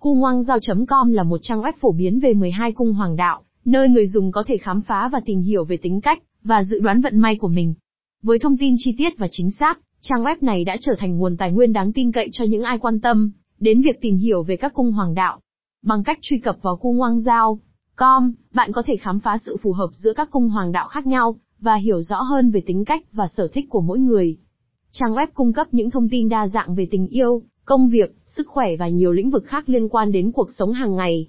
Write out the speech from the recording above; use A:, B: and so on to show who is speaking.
A: Cung là một trang web phổ biến về 12 cung hoàng đạo, nơi người dùng có thể khám phá và tìm hiểu về tính cách và dự đoán vận may của mình. Với thông tin chi tiết và chính xác, trang web này đã trở thành nguồn tài nguyên đáng tin cậy cho những ai quan tâm đến việc tìm hiểu về các cung hoàng đạo. Bằng cách truy cập vào cung bạn có thể khám phá sự phù hợp giữa các cung hoàng đạo khác nhau và hiểu rõ hơn về tính cách và sở thích của mỗi người. Trang web cung cấp những thông tin đa dạng về tình yêu, công việc, sức khỏe và nhiều lĩnh vực khác liên quan đến cuộc sống hàng ngày.